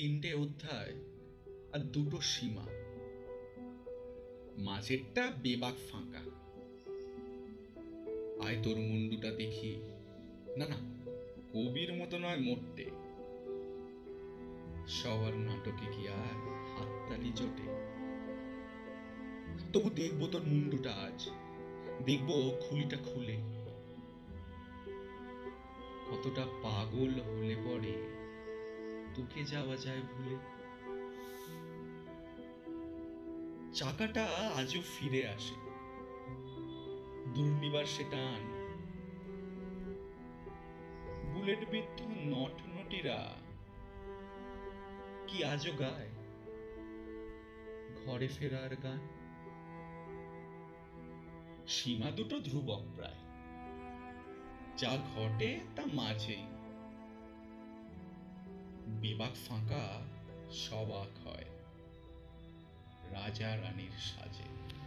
তিনটে অধ্যায় আর দুটো সীমা। মাঝেরটা বেবাক ফাঁকা। আয় তোর মুন্ডুটা দেখি। না না, কবির মতো নয় মোটে। সবার নাটকে কি আর হাততালি জোটে? তবু দেখব তোর মুন্ডুটা আজ। দেখব খুলিটা খুলে। কতটা পাগল হলে পরে। তোকে যাওয়া যায় ভুলে? চাকাটা আজও ফিরে আসে। দুর্নিবার সে টান। বুলেট বিদ্ধ নট নটিরা কি আজও গায়? ঘরে ফেরার গান? সীমা দুটো ধ্রুবক প্রায়। যা ঘটে তা মাঝেই। বিবাক ফাঁকা সবাক হয়। রাজা রানীর সাজে।